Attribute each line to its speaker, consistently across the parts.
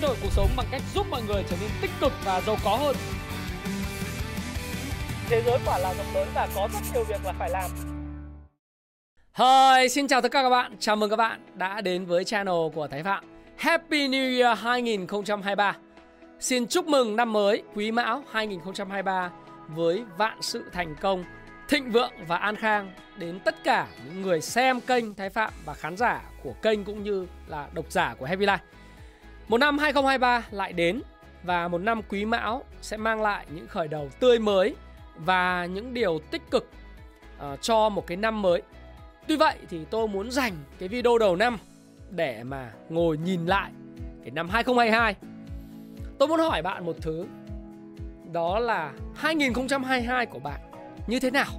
Speaker 1: thay đổi cuộc sống bằng cách giúp mọi người trở nên tích cực và giàu có hơn.
Speaker 2: Thế giới quả là rộng lớn và có rất nhiều việc là phải làm.
Speaker 1: Hi, xin chào tất cả các bạn. Chào mừng các bạn đã đến với channel của Thái Phạm. Happy New Year 2023. Xin chúc mừng năm mới Quý Mão 2023 với vạn sự thành công, thịnh vượng và an khang đến tất cả những người xem kênh Thái Phạm và khán giả của kênh cũng như là độc giả của Happy Life. Một năm 2023 lại đến và một năm Quý Mão sẽ mang lại những khởi đầu tươi mới và những điều tích cực uh, cho một cái năm mới. Tuy vậy thì tôi muốn dành cái video đầu năm để mà ngồi nhìn lại cái năm 2022. Tôi muốn hỏi bạn một thứ đó là 2022 của bạn như thế nào?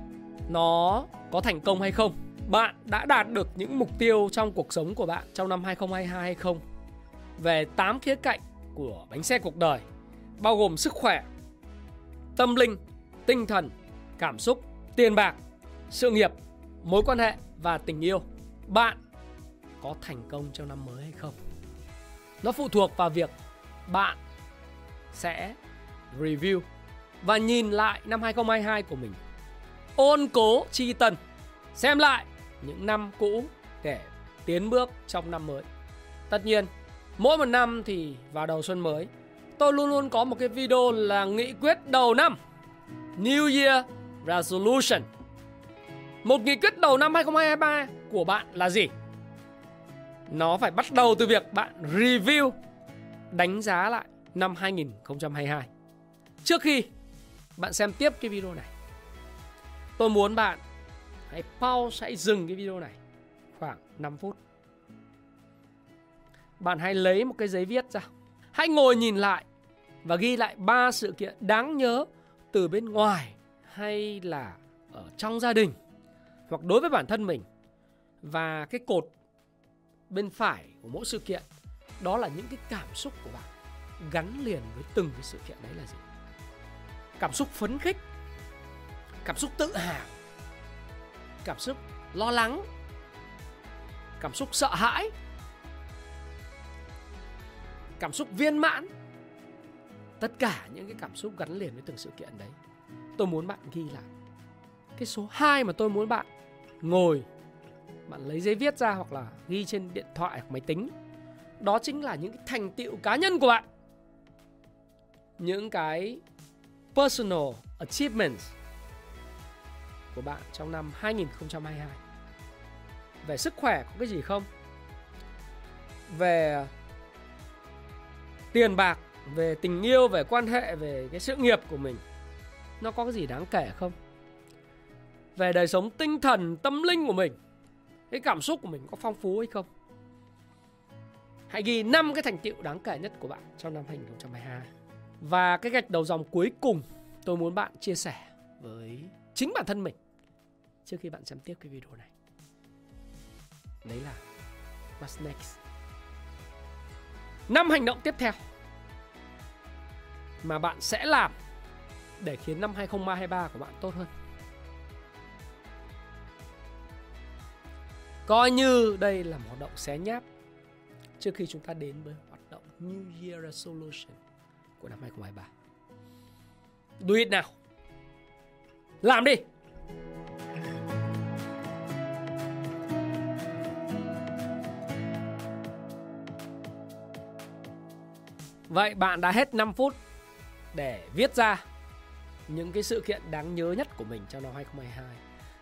Speaker 1: Nó có thành công hay không? Bạn đã đạt được những mục tiêu trong cuộc sống của bạn trong năm 2022 hay không? Về 8 khía cạnh của bánh xe cuộc đời bao gồm sức khỏe, tâm linh, tinh thần, cảm xúc, tiền bạc, sự nghiệp, mối quan hệ và tình yêu. Bạn có thành công trong năm mới hay không? Nó phụ thuộc vào việc bạn sẽ review và nhìn lại năm 2022 của mình. Ôn cố chi tân, xem lại những năm cũ để tiến bước trong năm mới. Tất nhiên, mỗi một năm thì vào đầu xuân mới, tôi luôn luôn có một cái video là nghị quyết đầu năm. New Year Resolution. Một nghị quyết đầu năm 2023 của bạn là gì? Nó phải bắt đầu từ việc bạn review, đánh giá lại năm 2022. Trước khi bạn xem tiếp cái video này, tôi muốn bạn hãy pause, hãy dừng cái video này khoảng 5 phút. Bạn hãy lấy một cái giấy viết ra. Hãy ngồi nhìn lại và ghi lại ba sự kiện đáng nhớ từ bên ngoài hay là ở trong gia đình hoặc đối với bản thân mình. Và cái cột bên phải của mỗi sự kiện, đó là những cái cảm xúc của bạn gắn liền với từng cái sự kiện đấy là gì cảm xúc phấn khích, cảm xúc tự hào, cảm xúc lo lắng, cảm xúc sợ hãi cảm xúc viên mãn. Tất cả những cái cảm xúc gắn liền với từng sự kiện đấy. Tôi muốn bạn ghi lại cái số 2 mà tôi muốn bạn ngồi, bạn lấy giấy viết ra hoặc là ghi trên điện thoại hoặc máy tính. Đó chính là những cái thành tựu cá nhân của bạn. Những cái personal achievements của bạn trong năm 2022 về sức khỏe có cái gì không? Về tiền bạc, về tình yêu, về quan hệ, về cái sự nghiệp của mình. Nó có cái gì đáng kể không? Về đời sống tinh thần, tâm linh của mình, cái cảm xúc của mình có phong phú hay không? Hãy ghi 5 cái thành tựu đáng kể nhất của bạn trong năm 2022 và cái gạch đầu dòng cuối cùng tôi muốn bạn chia sẻ với chính bản thân mình trước khi bạn xem tiếp cái video này. Đấy là what's next năm hành động tiếp theo mà bạn sẽ làm để khiến năm 2023 của bạn tốt hơn Coi như đây là một hoạt động xé nháp trước khi chúng ta đến với hoạt động New Year Resolution của năm 2023. Do it nào. Làm đi. Vậy bạn đã hết 5 phút để viết ra những cái sự kiện đáng nhớ nhất của mình trong năm 2022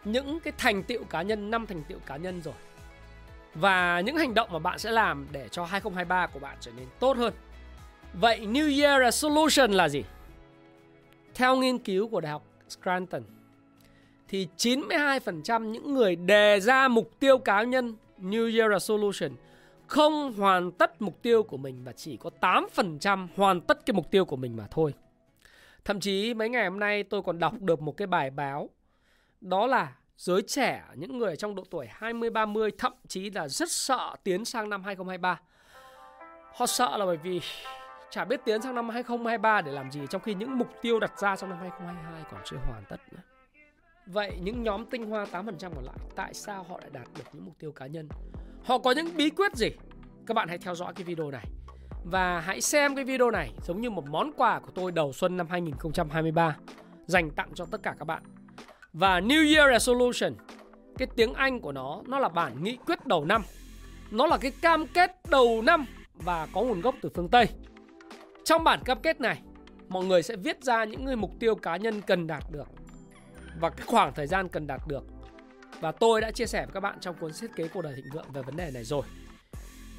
Speaker 1: những cái thành tựu cá nhân, năm thành tựu cá nhân rồi. Và những hành động mà bạn sẽ làm để cho 2023 của bạn trở nên tốt hơn. Vậy New Year Resolution là gì? Theo nghiên cứu của Đại học Scranton thì 92% những người đề ra mục tiêu cá nhân New Year Resolution không hoàn tất mục tiêu của mình và chỉ có 8% hoàn tất cái mục tiêu của mình mà thôi. Thậm chí mấy ngày hôm nay tôi còn đọc được một cái bài báo đó là giới trẻ, những người trong độ tuổi 20 30 thậm chí là rất sợ tiến sang năm 2023. Họ sợ là bởi vì chả biết tiến sang năm 2023 để làm gì trong khi những mục tiêu đặt ra trong năm 2022 còn chưa hoàn tất nữa. Vậy những nhóm tinh hoa 8% còn lại tại sao họ lại đạt được những mục tiêu cá nhân? Họ có những bí quyết gì? Các bạn hãy theo dõi cái video này. Và hãy xem cái video này giống như một món quà của tôi đầu xuân năm 2023 dành tặng cho tất cả các bạn. Và New Year Resolution, cái tiếng Anh của nó nó là bản nghị quyết đầu năm. Nó là cái cam kết đầu năm và có nguồn gốc từ phương Tây. Trong bản cam kết này, mọi người sẽ viết ra những người mục tiêu cá nhân cần đạt được và cái khoảng thời gian cần đạt được. Và tôi đã chia sẻ với các bạn trong cuốn thiết kế cuộc đời thịnh vượng về vấn đề này rồi.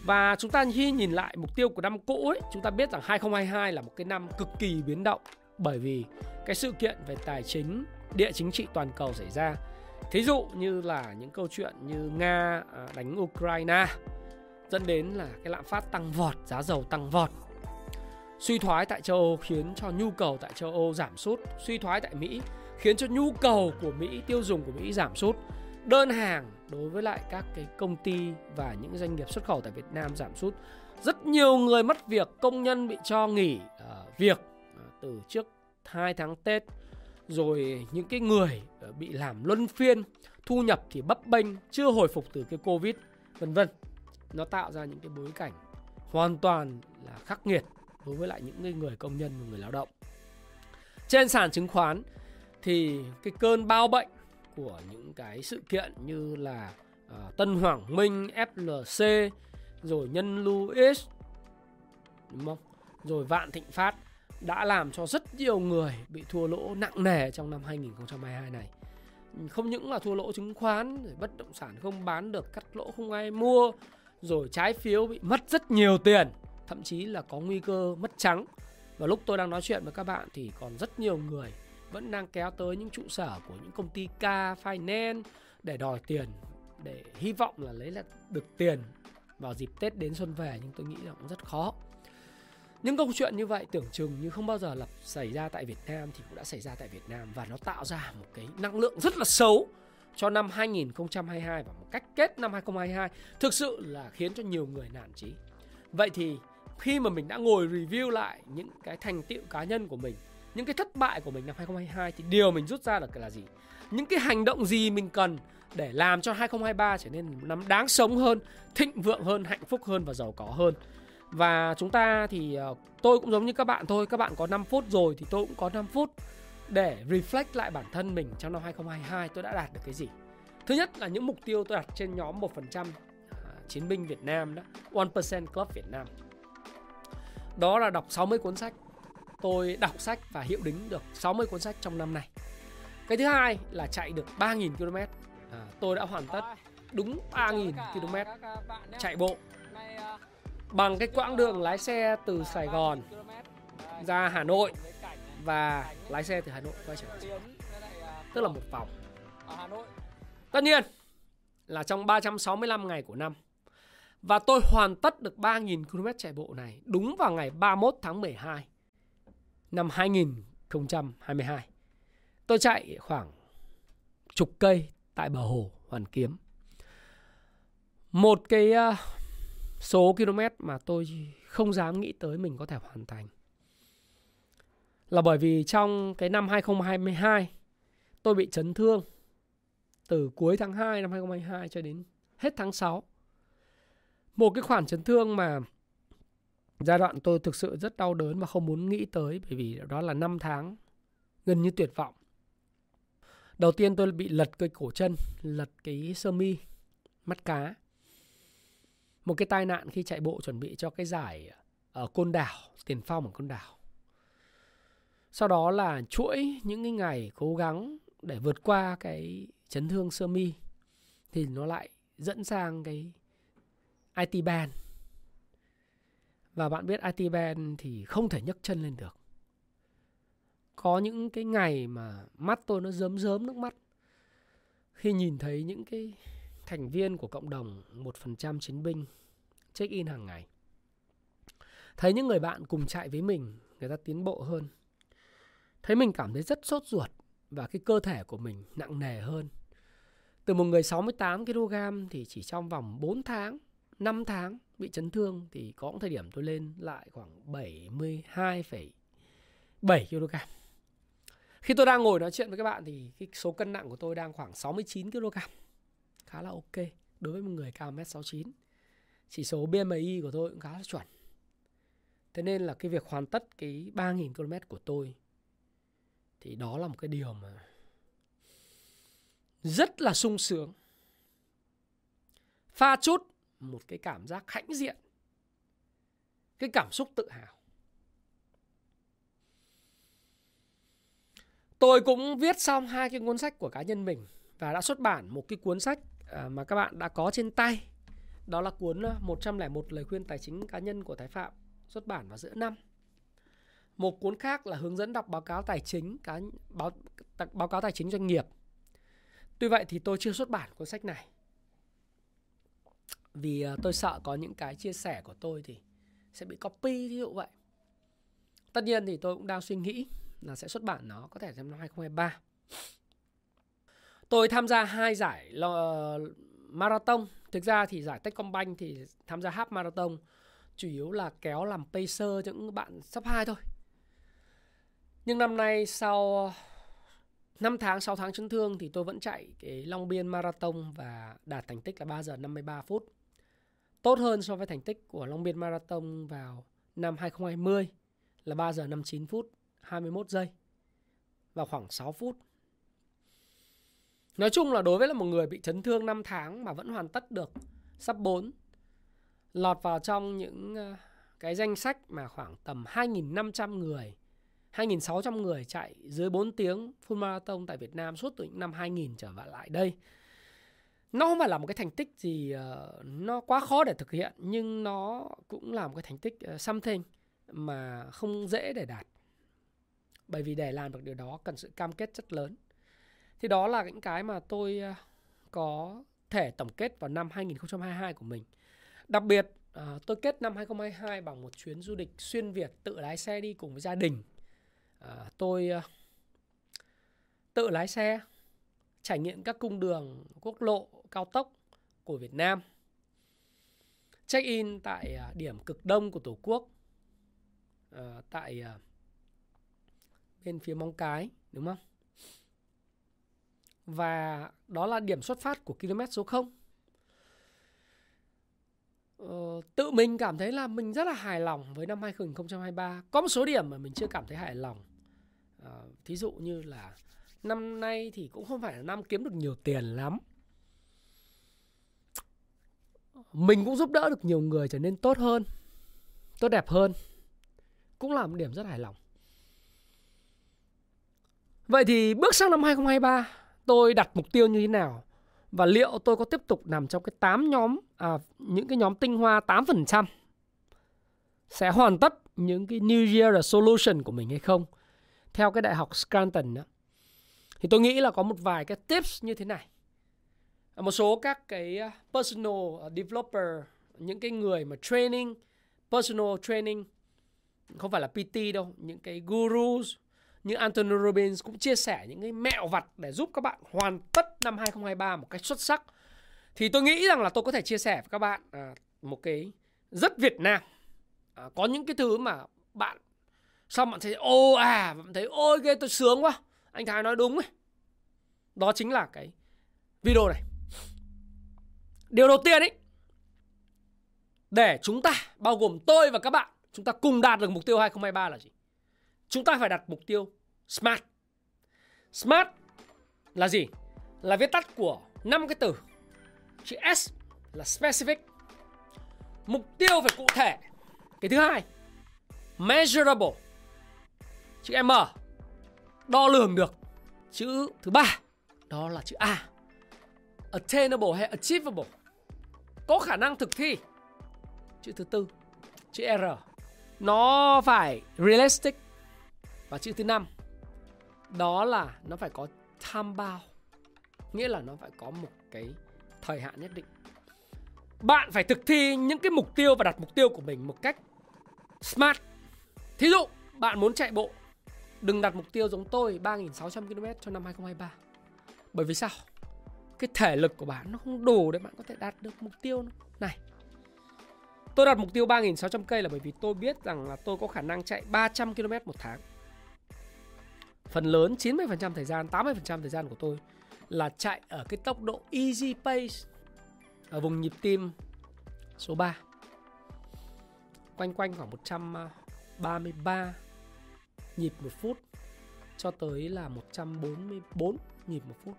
Speaker 1: Và chúng ta khi nhìn lại mục tiêu của năm cũ ấy, chúng ta biết rằng 2022 là một cái năm cực kỳ biến động bởi vì cái sự kiện về tài chính, địa chính trị toàn cầu xảy ra. Thí dụ như là những câu chuyện như Nga à, đánh Ukraine dẫn đến là cái lạm phát tăng vọt, giá dầu tăng vọt. Suy thoái tại châu Âu khiến cho nhu cầu tại châu Âu giảm sút, suy thoái tại Mỹ khiến cho nhu cầu của Mỹ, tiêu dùng của Mỹ giảm sút. Đơn hàng đối với lại các cái công ty và những doanh nghiệp xuất khẩu tại Việt Nam giảm sút. Rất nhiều người mất việc, công nhân bị cho nghỉ uh, việc uh, từ trước 2 tháng Tết rồi những cái người uh, bị làm luân phiên, thu nhập thì bấp bênh, chưa hồi phục từ cái Covid vân vân. Nó tạo ra những cái bối cảnh hoàn toàn là khắc nghiệt đối với lại những người công nhân và người lao động. Trên sàn chứng khoán thì cái cơn bao bệnh của những cái sự kiện như là uh, Tân Hoàng Minh, FLC, rồi Nhân Louis, đúng không? Rồi Vạn Thịnh Phát đã làm cho rất nhiều người bị thua lỗ nặng nề trong năm 2022 này. Không những là thua lỗ chứng khoán, rồi bất động sản không bán được, cắt lỗ không ai mua, rồi trái phiếu bị mất rất nhiều tiền, thậm chí là có nguy cơ mất trắng. Và lúc tôi đang nói chuyện với các bạn thì còn rất nhiều người vẫn đang kéo tới những trụ sở của những công ty ca, Finance để đòi tiền, để hy vọng là lấy lại được tiền vào dịp Tết đến xuân về, nhưng tôi nghĩ là cũng rất khó. Những câu chuyện như vậy tưởng chừng như không bao giờ lập xảy ra tại Việt Nam thì cũng đã xảy ra tại Việt Nam và nó tạo ra một cái năng lượng rất là xấu cho năm 2022 và một cách kết năm 2022 thực sự là khiến cho nhiều người nản chí. Vậy thì khi mà mình đã ngồi review lại những cái thành tựu cá nhân của mình những cái thất bại của mình năm 2022 thì điều mình rút ra được là gì? Những cái hành động gì mình cần để làm cho 2023 trở nên năm đáng sống hơn, thịnh vượng hơn, hạnh phúc hơn và giàu có hơn. Và chúng ta thì ờ, tôi cũng giống như các bạn thôi, các bạn có 5 phút rồi thì tôi cũng có 5 phút để reflect lại bản thân mình trong năm 2022 tôi đã đạt được cái gì. Thứ nhất là những mục tiêu tôi đặt trên nhóm 1% à, chiến binh Việt Nam đó, 1% Club Việt Nam. Đó là đọc 60 cuốn sách tôi đọc sách và hiệu đính được 60 cuốn sách trong năm này. Cái thứ hai là chạy được 3.000 km. À, tôi đã hoàn tất đúng 3.000 km chạy bộ bằng cái quãng đường lái xe từ Sài Gòn ra Hà Nội và lái xe từ Hà Nội quay trở lại. Tức là một vòng. Tất nhiên là trong 365 ngày của năm. Và tôi hoàn tất được 3.000 km chạy bộ này đúng vào ngày 31 tháng 12 năm 2022. Tôi chạy khoảng chục cây tại bờ hồ Hoàn Kiếm. Một cái ờ, số km mà tôi không dám nghĩ tới mình có thể hoàn thành. Là bởi vì trong cái năm 2022 tôi bị chấn thương từ cuối tháng 2 năm 2022 cho đến hết tháng 6. Một cái khoản chấn thương mà giai đoạn tôi thực sự rất đau đớn và không muốn nghĩ tới bởi vì đó là 5 tháng gần như tuyệt vọng. Đầu tiên tôi bị lật cây cổ chân, lật cái sơ mi, mắt cá. Một cái tai nạn khi chạy bộ chuẩn bị cho cái giải ở Côn Đảo, Tiền Phong ở Côn Đảo. Sau đó là chuỗi những cái ngày cố gắng để vượt qua cái chấn thương sơ mi thì nó lại dẫn sang cái IT band và bạn biết IT band thì không thể nhấc chân lên được. Có những cái ngày mà mắt tôi nó rớm rớm nước mắt khi nhìn thấy những cái thành viên của cộng đồng 1% chiến binh check in hàng ngày. Thấy những người bạn cùng chạy với mình, người ta tiến bộ hơn. Thấy mình cảm thấy rất sốt ruột và cái cơ thể của mình nặng nề hơn. Từ một người 68 kg thì chỉ trong vòng 4 tháng, 5 tháng bị chấn thương thì có thời điểm tôi lên lại khoảng 72,7 kg. Khi tôi đang ngồi nói chuyện với các bạn thì cái số cân nặng của tôi đang khoảng 69 kg. Khá là ok đối với một người cao 1m69. Chỉ số BMI của tôi cũng khá là chuẩn. Thế nên là cái việc hoàn tất cái 3.000 km của tôi thì đó là một cái điều mà rất là sung sướng. Pha chút một cái cảm giác hãnh diện. Cái cảm xúc tự hào. Tôi cũng viết xong hai cái cuốn sách của cá nhân mình và đã xuất bản một cái cuốn sách à, mà các bạn đã có trên tay. Đó là cuốn à, 101 lời khuyên tài chính cá nhân của Thái Phạm, xuất bản vào giữa năm. Một cuốn khác là hướng dẫn đọc báo cáo tài chính cá, báo báo cáo tài chính doanh nghiệp. Tuy vậy thì tôi chưa xuất bản cuốn sách này. Vì ờ, tôi sợ có những cái chia sẻ của tôi thì sẽ bị copy ví dụ vậy. Tất nhiên thì tôi cũng đang suy nghĩ là sẽ xuất bản nó có thể trong năm 2023. Tôi tham gia hai giải ờ, marathon. Thực ra thì giải Techcombank thì tham gia half marathon chủ yếu là kéo làm pacer cho những bạn sắp hai thôi. Nhưng năm nay sau 5 tháng, 6 tháng chấn thương thì tôi vẫn chạy cái Long Biên Marathon và đạt thành tích là 3 giờ 53 phút. Tốt hơn so với thành tích của Long Biên Marathon vào năm 2020 là 3 giờ 59 phút 21 giây và khoảng 6 phút. Nói chung là đối với là một người bị chấn thương 5 tháng mà vẫn hoàn tất được sắp 4 lọt vào trong những ờ, cái danh sách mà khoảng tầm 2.500 người 2.600 người chạy dưới 4 tiếng full marathon tại Việt Nam suốt từ những năm 2000 trở lại đây. Nó không phải là một cái thành tích gì uh, nó quá khó để thực hiện nhưng nó cũng là một cái thành tích uh, something mà không dễ để đạt. Bởi vì để làm được điều đó cần sự cam kết rất lớn. Thì đó là những cái mà tôi uh, có thể tổng kết vào năm 2022 của mình. Đặc biệt uh, tôi kết năm 2022 bằng một chuyến du lịch xuyên Việt tự lái xe đi cùng với gia đình uh, tôi uh, tự lái xe trải nghiệm các cung đường quốc lộ cao tốc của Việt Nam check in tại à, điểm cực đông của tổ quốc à, tại à, bên phía Móng Cái đúng không và đó là điểm xuất phát của km số 0 Ờ, tự mình cảm thấy là mình rất là hài lòng với năm 2023. Có một số điểm mà mình chưa cảm thấy hài lòng. À, thí dụ như là năm nay thì cũng không phải là năm kiếm được nhiều tiền lắm. Mình cũng giúp đỡ được nhiều người trở nên tốt hơn, tốt đẹp hơn. Cũng là một điểm rất hài lòng. Vậy thì bước sang năm 2023, tôi đặt mục tiêu như thế nào? Và liệu tôi có tiếp tục nằm trong cái 8 nhóm à, những cái nhóm tinh hoa 8% sẽ hoàn tất những cái New Year Solution của mình hay không? Theo cái đại học Scranton đó. Thì tôi nghĩ là có một vài cái tips như thế này. Một số các cái à, personal à, developer, những cái người mà training, personal training không phải là PT đâu, những cái gurus như Anthony Robbins cũng chia sẻ những cái mẹo vặt để giúp các bạn hoàn tất năm 2023 một cách xuất sắc. Thì tôi nghĩ rằng là tôi có thể chia sẻ với các bạn à, một cái rất Việt Nam. À, có những cái thứ mà bạn xong bạn thấy ô à bạn thấy ôi ghê tôi sướng quá. Anh Thái nói đúng ấy. Đó chính là cái video này. Điều đầu tiên ấy để chúng ta bao gồm tôi và các bạn chúng ta cùng đạt được mục tiêu 2023 là gì? Chúng ta phải đặt mục tiêu SMART. SMART là gì? Là viết tắt của năm cái từ. Chữ S là specific. Mục tiêu phải cụ thể. Cái thứ hai, measurable. Chữ M đo lường được. Chữ thứ ba đó là chữ A. Attainable hay achievable. Có khả năng thực thi. Chữ thứ tư, chữ R. Nó phải realistic. Và chữ thứ năm đó là nó phải có time bound nghĩa là nó phải có một cái thời hạn nhất định bạn phải thực thi những cái mục tiêu và đặt mục tiêu của mình một cách smart thí dụ bạn muốn chạy bộ đừng đặt mục tiêu giống tôi 3.600 km cho năm 2023 bởi vì sao cái thể lực của bạn nó không đủ để bạn có thể đạt được mục tiêu này tôi đặt mục tiêu 3.600 cây là bởi vì tôi biết rằng là tôi có khả năng chạy 300 km một tháng phần lớn 90% thời gian, 80% thời gian của tôi là chạy ở cái tốc độ easy pace ở vùng nhịp tim số 3. Quanh quanh khoảng 133 nhịp một phút cho tới là 144 nhịp một phút.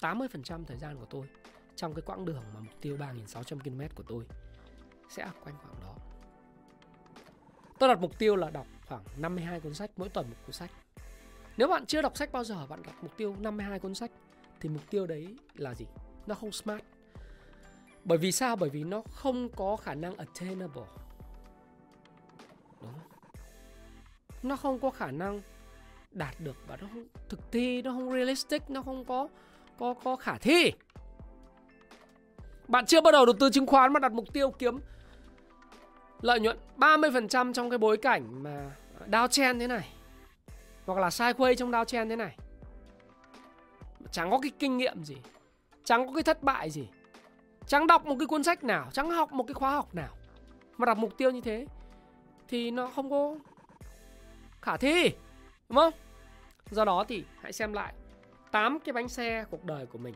Speaker 1: 80% thời gian của tôi trong cái quãng đường mà mục tiêu 3.600 km của tôi sẽ quanh khoảng đó. Tôi đặt mục tiêu là đọc khoảng 52 cuốn sách mỗi tuần một cuốn sách. Nếu bạn chưa đọc sách bao giờ bạn đặt mục tiêu 52 cuốn sách thì mục tiêu đấy là gì? Nó không smart. Bởi vì sao? Bởi vì nó không có khả năng attainable. Đúng không? Nó không có khả năng đạt được và nó không thực thi, nó không realistic, nó không có có có khả thi. Bạn chưa bắt đầu đầu tư chứng khoán mà đặt mục tiêu kiếm lợi nhuận 30% trong cái bối cảnh mà downtrend thế này, hoặc là sideways trong downtrend thế này chẳng có cái kinh nghiệm gì, chẳng có cái thất bại gì, chẳng đọc một cái cuốn sách nào, chẳng học một cái khóa học nào mà đặt mục tiêu như thế thì nó không có khả thi, đúng không do đó thì hãy xem lại 8 cái bánh xe cuộc đời của mình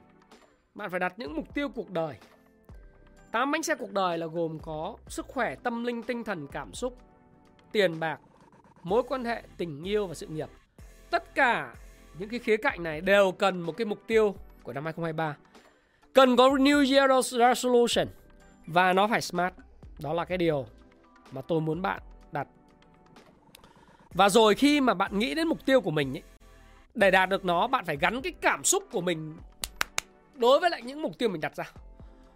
Speaker 1: bạn phải đặt những mục tiêu cuộc đời 8 bánh xe cuộc đời là gồm có sức khỏe, tâm linh, tinh thần, cảm xúc, tiền bạc, mối quan hệ, tình yêu và sự nghiệp. Tất cả những cái khía cạnh này đều cần một cái mục tiêu của năm 2023. Cần có New Year Resolution và nó phải smart. Đó là cái điều mà tôi muốn bạn đặt. Và rồi khi mà bạn nghĩ đến mục tiêu của mình ấy, để đạt được nó bạn phải gắn cái cảm xúc của mình đối với lại những mục tiêu mình đặt ra.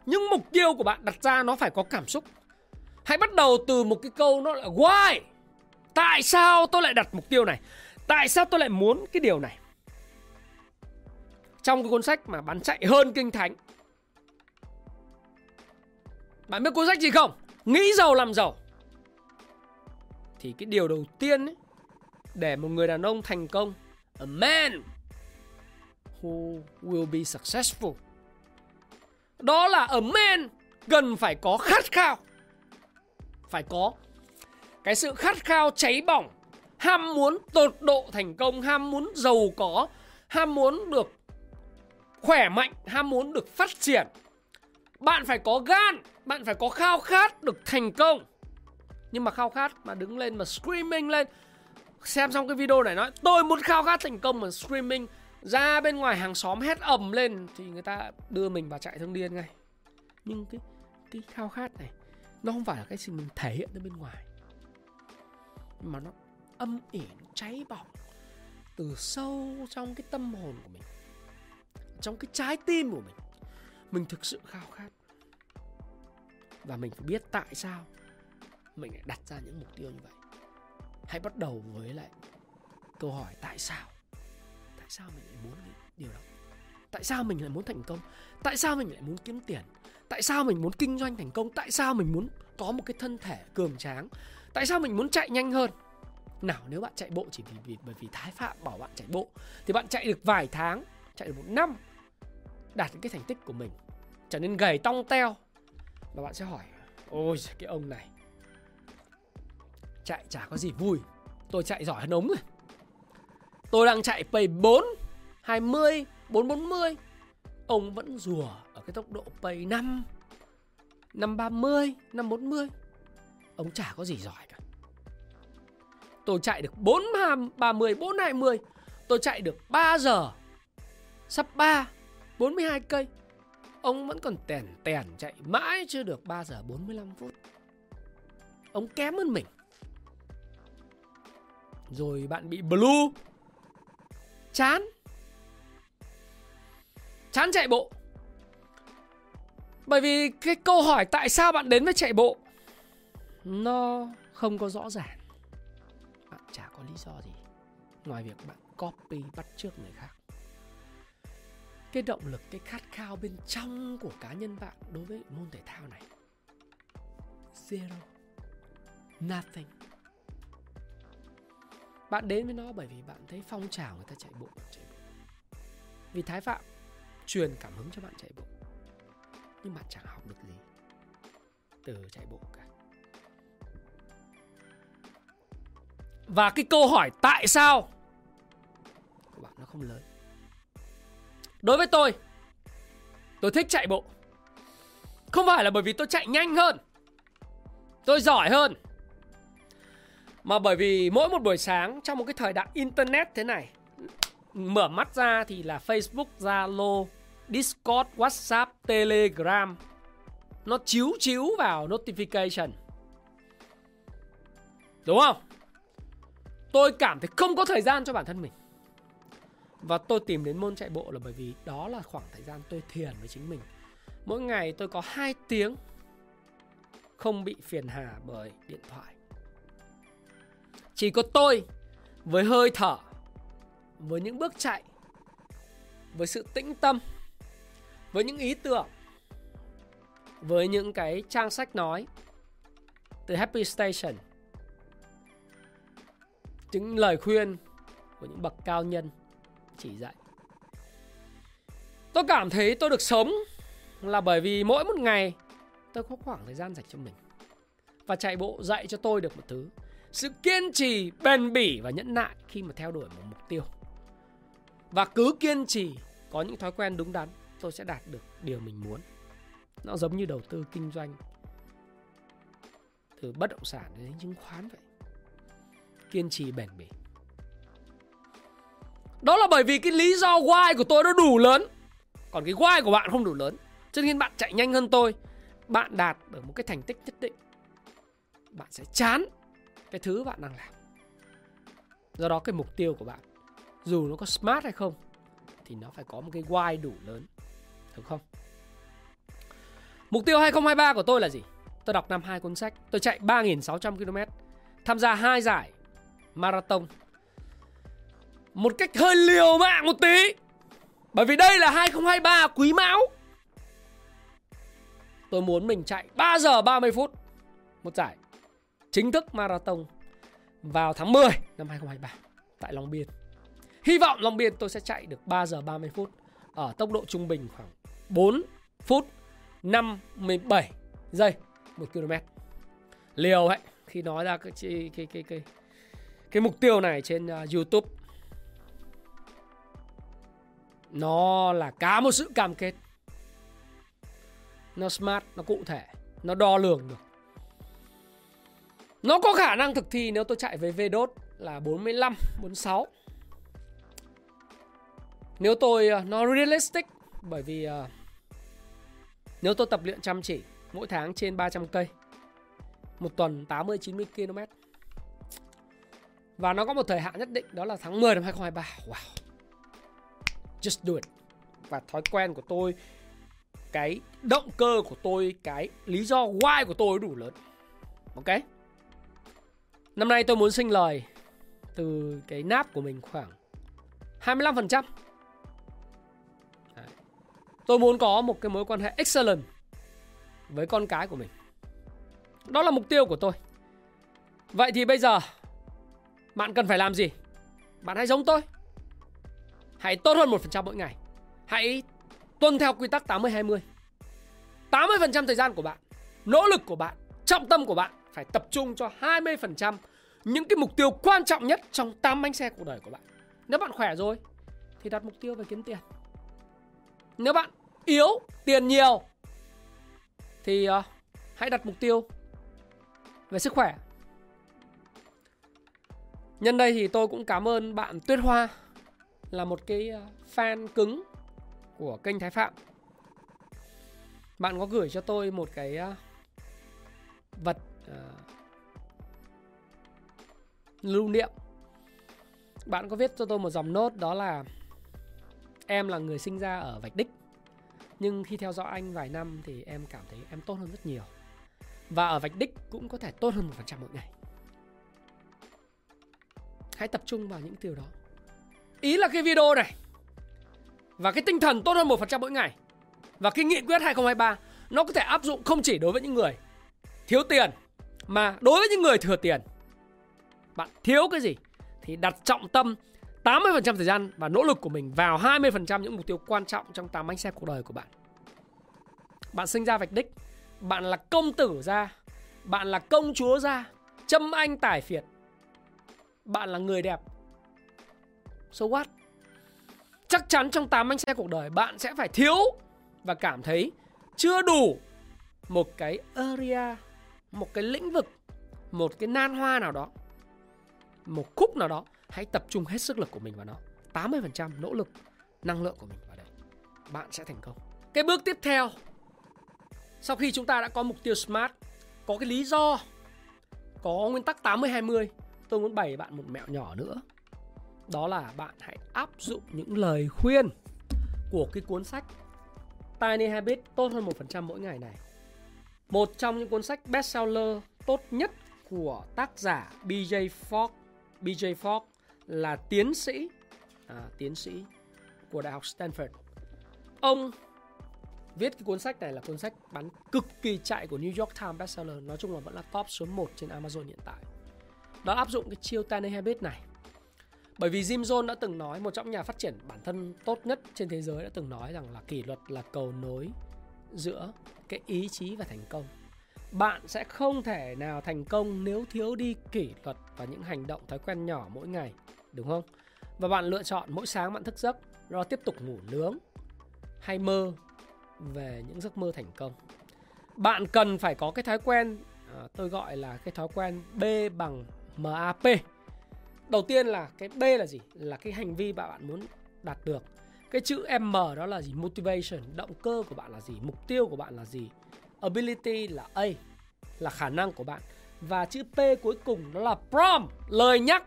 Speaker 1: Những mục tiêu của bạn đặt ra nó phải có cảm xúc. Hãy bắt đầu từ một cái câu nó là why? Tại sao tôi lại đặt mục tiêu này? Tại sao tôi lại muốn cái điều này? Trong cái cuốn sách mà bán chạy hơn kinh thánh bạn biết cuốn sách gì không? Nghĩ giàu làm giàu. Thì cái điều đầu tiên ấy, để một người đàn ông thành công a man who will be successful. Đó là a man cần phải có khát khao. Phải có cái sự khát khao cháy bỏng. Ham muốn tột độ thành công, ham muốn giàu có, ham muốn được khỏe mạnh, ham muốn được phát triển. Bạn phải có gan, bạn phải có khao khát được thành công. Nhưng mà khao khát mà đứng lên mà screaming lên xem xong cái video này nói, tôi muốn khao khát thành công mà screaming ra bên ngoài hàng xóm hét ầm lên, thì người ta đưa mình vào trại thương điên ngay. Nhưng cái cái khao khát này, nó không phải là cái gì mình thể hiện ra bên ngoài. Mà nó âm ỉ, cháy bỏng từ sâu trong cái tâm hồn của mình, trong cái trái tim của mình. Mình thực sự khao khát. Và mình phải biết tại sao mình lại đặt ra những mục tiêu như vậy hãy bắt đầu với lại câu hỏi tại sao? Tại sao mình lại muốn cái điều đó? Tại sao mình lại muốn thành công? Tại sao mình lại muốn kiếm tiền? Tại sao mình muốn kinh doanh thành công? Tại sao mình muốn có một cái thân thể cường tráng? Tại sao mình muốn chạy nhanh hơn? Nào nếu bạn chạy bộ chỉ vì, vì bởi vì thái phạm bảo bạn chạy bộ thì bạn chạy được vài tháng chạy được một năm đạt những cái thành tích của mình trở nên gầy tong teo. Và bạn sẽ hỏi ôi cái ông này chạy chả có gì vui. Tôi chạy giỏi hơn ống rồi. Tôi đang chạy pay 4 20 440 Ông vẫn rùa ở cái tốc độ pay 5 530 540 Ông chả có gì giỏi cả. Tôi chạy được 4 30 420 Tôi chạy được 3 giờ, Sắp 3 42 cây. Ông vẫn còn tèn tèn chạy mãi chưa được 3 giờ 45 phút. Ông kém hơn mình. Rồi bạn bị blue. Chán. Chán chạy bộ. Bởi vì cái câu hỏi tại sao bạn đến với chạy bộ, nó không có rõ ràng. Bạn chả có lý do gì. Ngoài việc bạn copy bắt chước người khác. Cái động lực, cái khát khao bên trong của cá nhân bạn đối với môn thể thao này, zero. Nothing bạn đến với nó bởi vì bạn thấy phong trào người ta chạy bộ chạy bộ. Vì thái phạm truyền cảm hứng cho bạn chạy bộ, nhưng bạn chẳng học được gì từ chạy bộ cả. Và cái câu hỏi tại sao của bạn nó không lớn? Đối với tôi tôi thích chạy bộ. Không phải là bởi vì tôi chạy nhanh hơn, tôi giỏi hơn. Mà bởi vì mỗi một buổi sáng trong một cái thời đại internet thế này Mở mắt ra thì là Facebook, Zalo, Discord, WhatsApp, Telegram. Nó chiếu chiếu vào notification. Đúng không? Tôi cảm thấy không có thời gian cho bản thân mình. Và tôi tìm đến môn chạy bộ là bởi vì đó là khoảng thời gian tôi thiền với chính mình. Mỗi ngày tôi có 2 tiếng Không bị phiền hà bởi điện thoại. Chỉ có tôi với hơi thở Với những bước chạy Với sự tĩnh tâm Với những ý tưởng Với những cái trang sách nói Từ Happy Station những lời khuyên của những bậc cao nhân chỉ dạy. Tôi cảm thấy tôi được sống là bởi vì mỗi một ngày tôi có khoảng thời gian dành cho mình. Và chạy bộ dạy cho tôi được một thứ, sự kiên trì, bền bỉ và nhẫn nại khi mà theo đuổi một mục tiêu. Và cứ kiên trì, có những thói quen đúng đắn, tôi sẽ đạt được điều mình muốn. Nó giống như đầu tư kinh doanh từ bất động sản đến chứng khoán vậy. Kiên trì bền bỉ. Đó là bởi vì cái lý do why của tôi nó đủ lớn. Còn cái why của bạn không đủ lớn. Cho nên bạn chạy nhanh hơn tôi. Bạn đạt được một cái thành tích nhất định. Bạn sẽ chán cái thứ bạn đang làm. Do đó cái mục tiêu của bạn, dù nó có smart hay không, thì nó phải có một cái why đủ lớn, được không? Mục tiêu 2023 của tôi là gì? Tôi đọc năm hai cuốn sách. Tôi chạy 3.600 km tham gia hai giải marathon. Một cách hơi liều mạng một tí, bởi vì đây là 2023 quý mão. Tôi muốn mình chạy 3 giờ 30 phút một giải chính thức marathon vào tháng 10 năm 2023 tại Long Biên. Hy vọng Long Biên tôi sẽ chạy được 3 giờ 30 phút ở tốc độ trung bình khoảng 4 phút 57 giây 1 km. Liều ấy khi nói ra cái cái cái cái, cái cái mục tiêu này trên uh, YouTube nó là cả một sự cam kết nó smart nó cụ thể nó đo lường được nó có khả năng thực thi nếu tôi chạy với VDOT là 45 46 nếu tôi ờ, nó realistic bởi vì uh, nếu tôi tập luyện chăm chỉ mỗi tháng trên 300 cây một tuần 80 90 km và nó có một thời hạn nhất định đó là tháng 10 năm 2023. Wow. Just do it. Và thói quen của tôi cái động cơ của tôi, cái lý do why của tôi đủ lớn. Ok. Năm nay tôi muốn sinh lời từ cái náp của mình khoảng 25%. Đấy. Tôi muốn có một cái mối quan hệ excellent với con cái của mình. Đó là mục tiêu của tôi. Vậy thì bây giờ bạn cần phải làm gì? Bạn hãy giống tôi. Hãy tốt hơn 1% mỗi ngày. Hãy tuân theo quy tắc 80-20. 80% thời gian của bạn, nỗ lực của bạn, trọng tâm của bạn phải tập trung cho 20% những cái mục tiêu quan trọng nhất trong 8 bánh xe cuộc đời của bạn. Nếu bạn khỏe rồi thì đặt mục tiêu về kiếm tiền. Nếu bạn yếu, tiền nhiều thì uh, hãy đặt mục tiêu về sức khỏe Nhân đây thì tôi cũng cảm ơn bạn Tuyết Hoa là một cái ờ, fan cứng của kênh Thái Phạm. Bạn có gửi cho tôi một cái ờ, vật uh, lưu niệm. Bạn có viết cho tôi một dòng nốt đó là em là người sinh ra ở Vạch Đích. Nhưng khi theo dõi anh vài năm thì em cảm thấy em tốt hơn rất nhiều. Và ở Vạch Đích cũng có thể tốt hơn một phần trăm mỗi ngày. Hãy tập trung vào những điều đó. Ý là cái video này và cái tinh thần tốt hơn một phần trăm mỗi ngày và cái nghị quyết 2023 nó có thể áp dụng không chỉ đối với những người thiếu tiền mà đối với những người thừa tiền. Bạn thiếu cái gì thì đặt trọng tâm 80% thời gian và nỗ lực của mình vào 20% những mục tiêu quan trọng trong 8 bánh xe cuộc đời của bạn. Bạn sinh ra vạch đích, bạn là công tử ra, bạn là công chúa ra, châm anh tải phiệt, bạn là người đẹp So what Chắc chắn trong 8 bánh xe cuộc đời Bạn sẽ phải thiếu Và cảm thấy chưa đủ Một cái area một cái lĩnh vực, Một cái nan hoa nào đó, một khúc nào đó, hãy tập trung hết sức lực của mình vào nó. 80% nỗ lực, năng lượng của mình vào đấy. Bạn sẽ thành công. Cái bước tiếp theo, sau khi chúng ta đã có mục tiêu smart, có cái lý do, có nguyên tắc 80 20 tôi muốn bày bạn một mẹo nhỏ nữa. Đó là bạn hãy áp dụng những lời khuyên của cái cuốn sách Tiny Habit tốt hơn 1% mỗi ngày này. Một trong những cuốn sách bestseller tốt nhất của tác giả BJ Fogg. BJ Fogg là tiến sĩ à, tiến sĩ của Đại học Stanford. Ông viết cái cuốn sách này là cuốn sách bán cực kỳ chạy của New York Times bestseller. Nói chung là vẫn là top số 1 trên Amazon hiện tại. Đó áp dụng cái chiêu Tiny Habit này bởi vì Jim Jones đã từng nói một trong nhà phát triển bản thân tốt nhất trên thế giới đã từng nói rằng là kỷ luật là cầu nối giữa cái ý chí và thành công. Bạn sẽ không thể nào thành công nếu thiếu đi kỷ luật và những hành động thói quen nhỏ mỗi ngày, đúng không? Và bạn lựa chọn mỗi sáng bạn thức giấc, rồi tiếp tục ngủ nướng hay mơ về những giấc mơ thành công. Bạn cần phải có cái thói quen à, tôi gọi là cái thói quen B bằng MAP đầu tiên là cái B là gì là cái hành vi mà bạn muốn đạt được cái chữ M đó là gì? Motivation động cơ của bạn là gì? Mục tiêu của bạn là gì? Ability là A là khả năng của bạn. Và chữ P cuối cùng đó là PROM lời nhắc.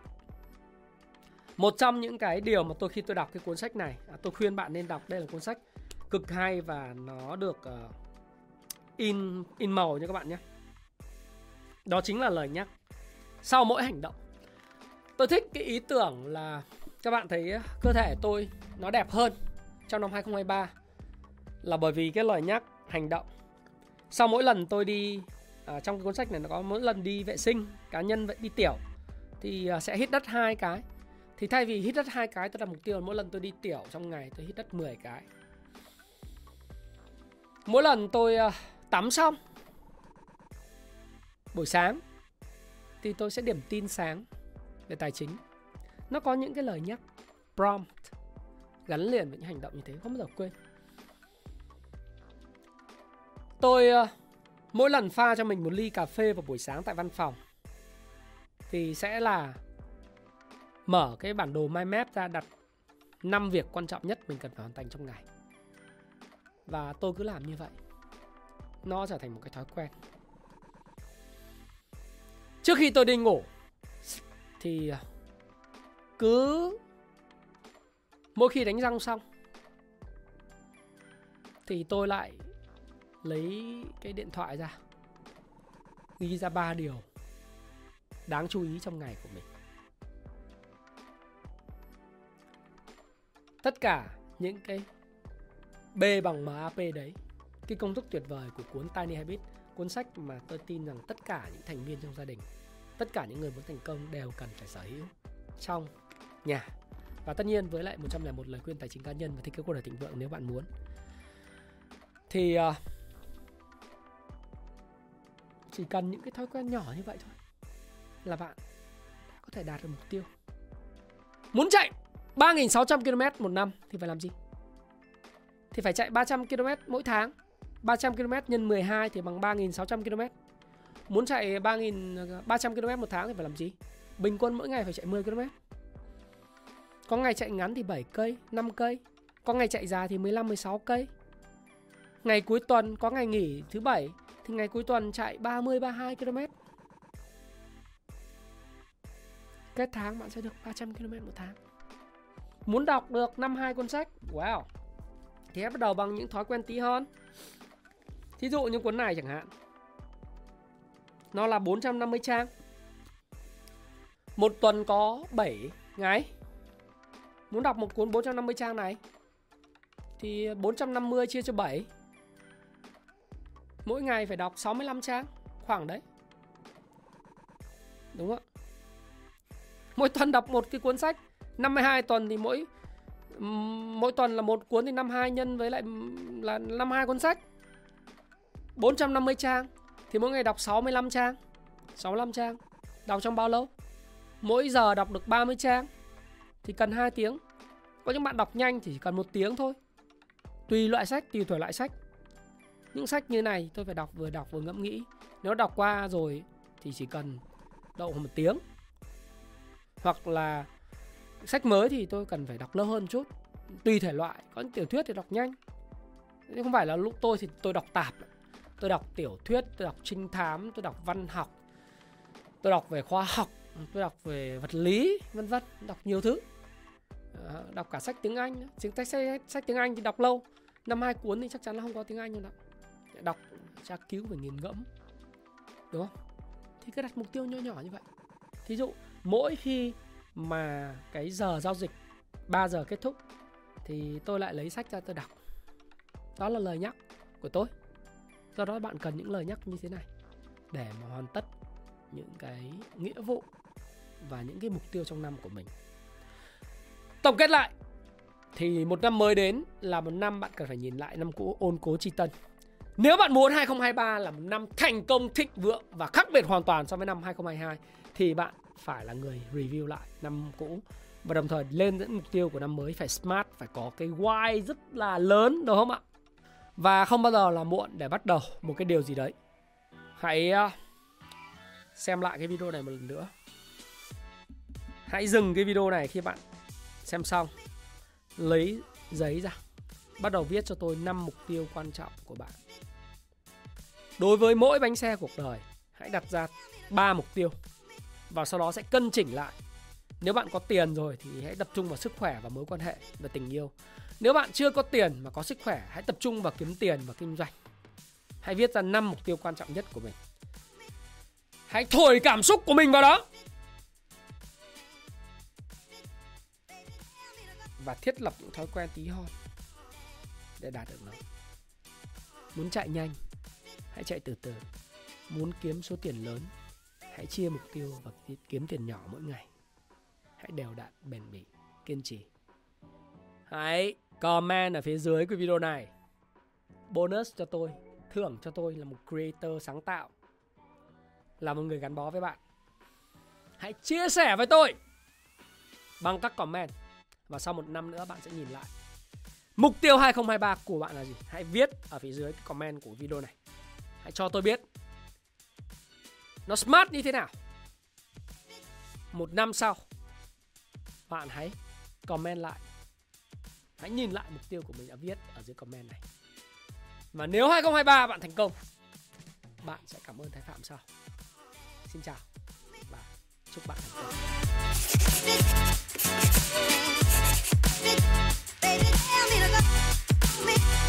Speaker 1: Một trong những cái điều mà tôi khi tôi đọc cái cuốn sách này à, tôi khuyên bạn nên đọc đây là cuốn sách cực hay và nó được uh, in in màu nha các bạn nhé. Đó chính là lời nhắc. Sau mỗi hành động Tôi thích cái ý tưởng là các bạn thấy cơ thể tôi nó đẹp hơn trong năm 2023 là bởi vì cái lời nhắc hành động. Sau mỗi lần tôi đi à, trong cái cuốn sách này nó có mỗi lần đi vệ sinh cá nhân vậy đi tiểu thì à, sẽ hít đất hai cái. Thì thay vì hít đất hai cái tôi đặt mục tiêu là mỗi lần tôi đi tiểu trong ngày tôi hít đất 10 cái. Mỗi lần tôi à, tắm xong buổi sáng thì tôi sẽ điểm tin sáng về tài chính nó có những cái lời nhắc prompt gắn liền với những hành động như thế không bao giờ quên. Tôi uh, mỗi lần pha cho mình một ly cà phê vào buổi sáng tại văn phòng thì sẽ là mở cái bản đồ mind map ra đặt 5 việc quan trọng nhất mình cần phải hoàn thành trong ngày. Và tôi cứ làm như vậy. Nó trở thành một cái thói quen. Trước khi tôi đi ngủ thì ờ, cứ mỗi khi đánh răng xong thì tôi lại lấy cái điện thoại ra, ghi ra ba điều đáng chú ý trong ngày của mình. Tất cả những cái B bằng MAP đấy, cái công thức tuyệt vời của cuốn Tiny Habits cuốn sách mà tôi tin rằng tất cả những thành viên trong gia đình, tất cả những người muốn thành công đều cần phải sở hữu trong nhà và tất nhiên với lại 101 lời khuyên tài chính cá nhân và thiết kế cuộc đời thịnh vượng nếu bạn muốn. Thì uh, chỉ cần những cái thói quen nhỏ như vậy thôi là bạn có thể đạt được mục tiêu. Muốn chạy 3.600 km một năm thì phải làm gì? Thì phải chạy 300 km mỗi tháng. 300 km nhân 12 thì bằng 3.600 km Muốn chạy 3.300 km một tháng thì phải làm gì? Bình quân mỗi ngày phải chạy 10 km. Có ngày chạy ngắn thì 7 cây, 5 cây. Có ngày chạy dài thì 15 16 cây. Ngày cuối tuần có ngày nghỉ thứ bảy thì ngày cuối tuần chạy 30 32 km. Kết tháng bạn sẽ được 300 km một tháng. Muốn đọc được năm hai cuốn sách, wow. Thì hãy bắt đầu bằng những thói quen tí hơn. Thí dụ như cuốn này chẳng hạn nó là 450 trang Một tuần có 7 ngày Muốn đọc một cuốn 450 trang này? Thì 450 chia cho 7 Mỗi ngày phải đọc 65 trang, Khoảng đấy. Đúng không Mỗi tuần đọc một cái cuốn sách 52 tuần thì mỗi Mỗi tuần là một cuốn thì 52 nhân với lại là 52 cuốn sách. 450 trang, thì mỗi ngày đọc 65 trang. 65 trang, Đọc trong bao lâu? Mỗi giờ đọc được 30 trang. Thì cần 2 tiếng. Có những bạn đọc nhanh thì chỉ cần một tiếng thôi. Tùy loại sách, tùy tuổi loại sách. Những sách như này tôi phải đọc vừa đọc vừa ngẫm nghĩ. Nếu đọc qua rồi thì chỉ cần đậu một tiếng. Hoặc là sách mới thì tôi cần phải đọc lâu hơn chút. Tùy thể loại có những tiểu thuyết thì đọc nhanh. Nhưng không phải là lúc tôi thì tôi đọc tạp. Tôi đọc tiểu thuyết tôi đọc trinh thám tôi đọc văn học. Tôi đọc về khoa học. Ờ, tôi đọc về vật lý vân vân đọc nhiều thứ. Ờ, đọc cả sách tiếng anh sách, sách, sách tiếng anh thì đọc lâu. Năm hai cuốn thì chắc chắn là không có tiếng anh đâu đó đọc tra cứu và nghiền ngẫm. Đúng không? Thì cứ đặt mục tiêu nhỏ nhỏ như vậy. Thí dụ mỗi khi mà cái giờ giao dịch 3 giờ kết thúc thì tôi lại lấy sách ra tôi đọc. Đó là lời nhắc của tôi. Do đó bạn cần những lời nhắc như thế này để mà hoàn tất những cái nghĩa vụ và những cái mục tiêu trong năm của mình. Tổng kết lại, thì một năm mới đến là một năm bạn cần phải nhìn lại năm cũ, ôn cố tri tân. Nếu bạn muốn 2023 là một năm thành công, thịnh vượng và khác biệt hoàn toàn so với năm 2022 thì bạn phải là người review lại năm cũ và đồng thời lên dẫn mục tiêu của năm mới phải smart, phải có cái why rất là lớn, đúng không ạ? Và không bao giờ là muộn để bắt đầu một cái điều gì đấy. Hãy ờ, xem lại cái video này một lần nữa hãy dừng cái video này khi bạn xem xong. Lấy giấy ra. Bắt đầu viết cho tôi 5 mục tiêu quan trọng của bạn. Đối với mỗi bánh xe cuộc đời, hãy đặt ra 3 mục tiêu và sau đó sẽ cân chỉnh lại. Nếu bạn có tiền rồi thì hãy tập trung vào sức khỏe và mối quan hệ và tình yêu. Nếu bạn chưa có tiền mà có sức khỏe, hãy tập trung vào kiếm tiền và kinh doanh. Hãy viết ra 5 mục tiêu quan trọng nhất của mình. Hãy thổi cảm xúc của mình vào đó. Và thiết lập những thói quen tí hon để đạt được nó. Muốn chạy nhanh, hãy chạy từ từ. Muốn kiếm số tiền lớn, hãy chia mục tiêu và kiếm tiền nhỏ mỗi ngày. Hãy đều đặn, bền bỉ, kiên trì. Hãy comment ở phía dưới của video này. Bonus cho tôi, thưởng cho tôi là một creator sáng tạo. Là một người gắn bó với bạn. Hãy chia sẻ với tôi bằng các comment và sau một năm nữa bạn sẽ nhìn lại. Mục tiêu 2023 của bạn là gì? Hãy viết ở phía dưới comment của video này. Hãy cho tôi biết. Nó smart như thế nào? Một năm sau, bạn hãy comment lại. Hãy nhìn lại mục tiêu của mình đã viết ở dưới comment này. Và nếu 2023 bạn thành công, bạn sẽ cảm ơn Thái Phạm sau. Xin chào và chúc bạn thành công. Baby, tell me to go. Me.